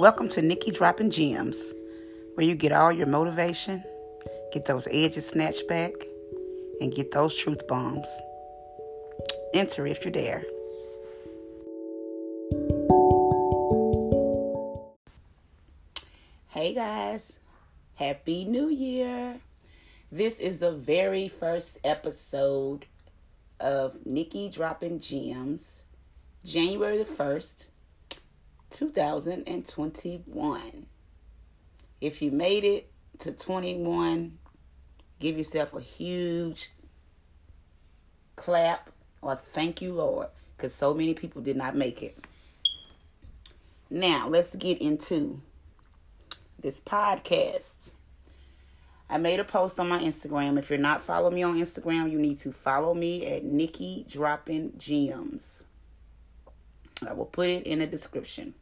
Welcome to Nikki Dropping Gems, where you get all your motivation, get those edges snatched back, and get those truth bombs. Enter if you dare. Hey guys, Happy New Year! This is the very first episode of Nikki Dropping Gems, January the 1st, 2021. If you made it to 21, give yourself a huge clap or thank you, Lord, because so many people did not make it. Now, let's get into this podcast. I made a post on my Instagram. If you're not following me on Instagram, you need to follow me at Nikki Dropping Gems. I will put it in the description.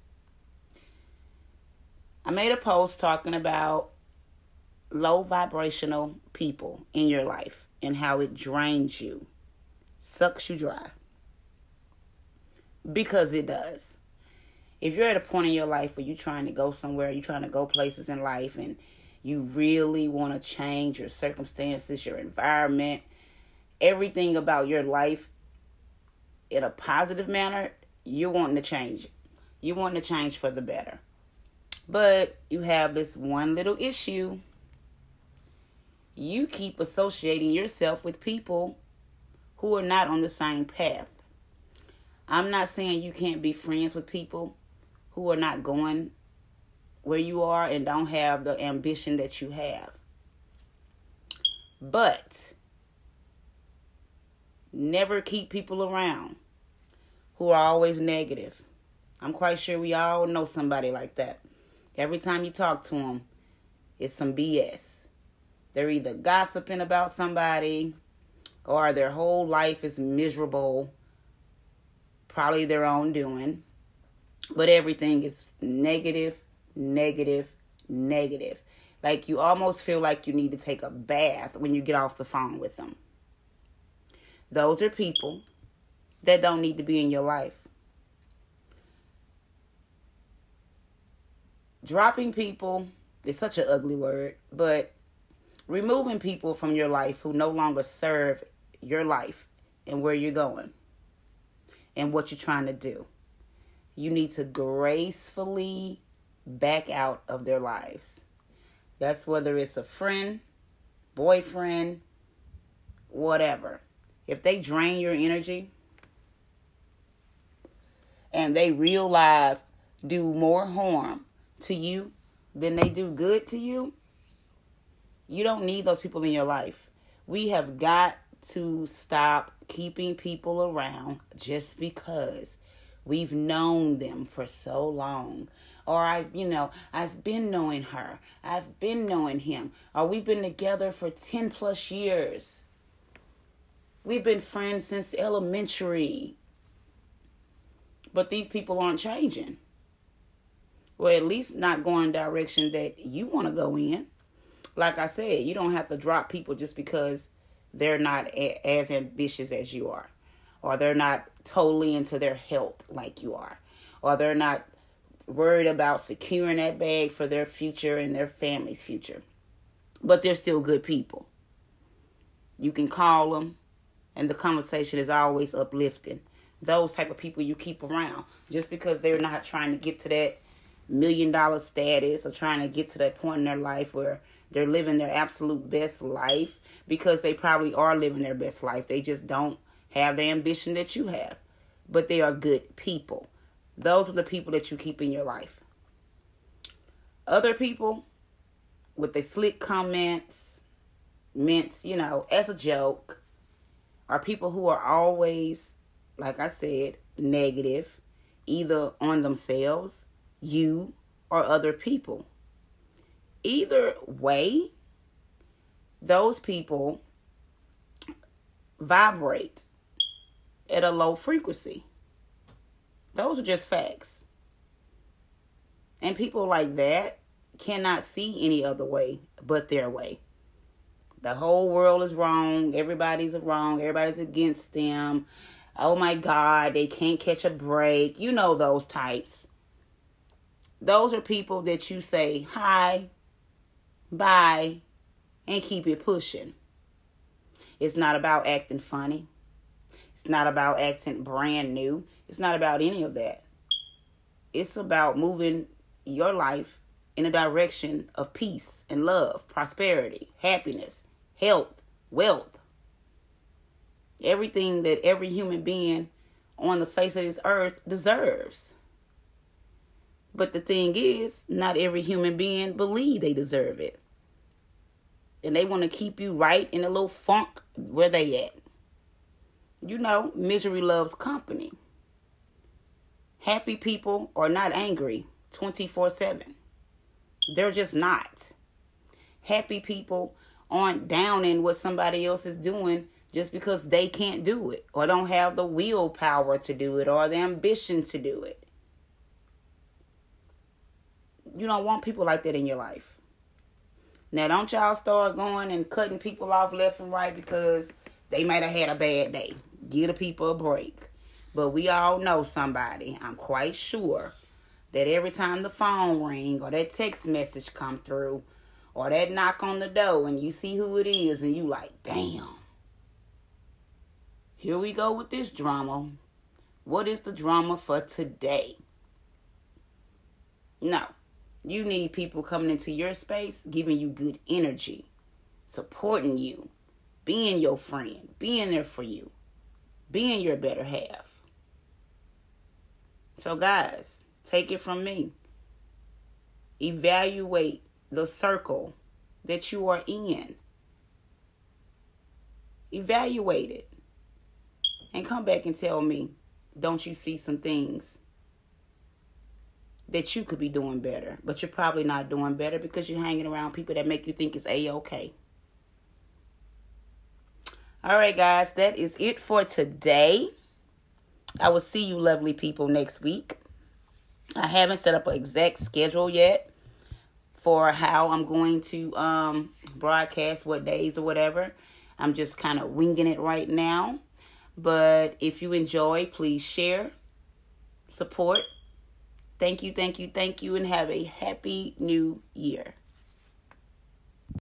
I made a post talking about low vibrational people in your life and how it drains you, sucks you dry. Because it does. If you're at a point in your life where you're trying to go somewhere, you're trying to go places in life, and you really want to change your circumstances, your environment, everything about your life in a positive manner, you're wanting to change it. You want to change for the better. But you have this one little issue. You keep associating yourself with people who are not on the same path. I'm not saying you can't be friends with people who are not going where you are and don't have the ambition that you have. But never keep people around who are always negative. I'm quite sure we all know somebody like that. Every time you talk to them, it's some BS. They're either gossiping about somebody or their whole life is miserable, probably their own doing. But everything is negative, negative, negative. Like you almost feel like you need to take a bath when you get off the phone with them. Those are people that don't need to be in your life. Dropping people is such an ugly word, but removing people from your life who no longer serve your life and where you're going and what you're trying to do. You need to gracefully back out of their lives. That's whether it's a friend, boyfriend, whatever. If they drain your energy and they real life do more harm to you than they do good to you, you don't need those people in your life. We have got to stop keeping people around just because we've known them for so long or I've, you know, I've been knowing her, I've been knowing him, or we've been together for 10 plus years. We've been friends since elementary. But these people aren't changing. Well, at least not going direction that you want to go in. Like I said, you don't have to drop people just because they're not a- as ambitious as you are, or they're not totally into their health like you are, or they're not worried about securing that bag for their future and their family's future. But they're still good people. You can call them, and the conversation is always uplifting. Those type of people you keep around just because they're not trying to get to that million dollar status or trying to get to that point in their life where they're living their absolute best life because they probably are living their best life. They just don't have the ambition that you have. But they are good people. Those are the people that you keep in your life. Other people with the slick comments, meant, you know, as a joke, are people who are always, like I said, negative, either on themselves, you, or other people. Either way, those people vibrate at a low frequency. Those are just facts. And people like that cannot see any other way but their way. The whole world is wrong. Everybody's wrong. Everybody's against them. Oh my God, they can't catch a break. You know those types. Those are people that you say hi, bye, and keep it pushing. It's not about acting funny. It's not about acting brand new. It's not about any of that. It's about moving your life in a direction of peace and love, prosperity, happiness, health, wealth. Everything that every human being on the face of this earth deserves. But the thing is, not every human being believe they deserve it. And they want to keep you right in a little funk where they at. You know, misery loves company. Happy people are not angry 24 7. They're just not. Happy people aren't down in what somebody else is doing just because they can't do it or don't have the willpower to do it or the ambition to do it. You don't want people like that in your life. Now, don't y'all start going and cutting people off left and right because they might have had a bad day. Give the people a break. But we all know somebody, I'm quite sure, that every time the phone ring or that text message come through or that knock on the door and you see who it is and you like, damn. Here we go with this drama. What is the drama for today? No. You need people coming into your space, giving you good energy, supporting you, being your friend, being there for you, being your better half. So, guys, take it from me. Evaluate the circle that you are in. Evaluate it. And come back and tell me, don't you see some things that you could be doing better, but you're probably not doing better because you're hanging around people that make you think it's a okay. All right, guys, that is it for today. I will see you, lovely people, next week. I haven't set up an exact schedule yet for how I'm going to um, broadcast, what days or whatever. I'm just kind of winging it right now. But if you enjoy, please share, support Thank you, thank you, thank you, and have a happy new year.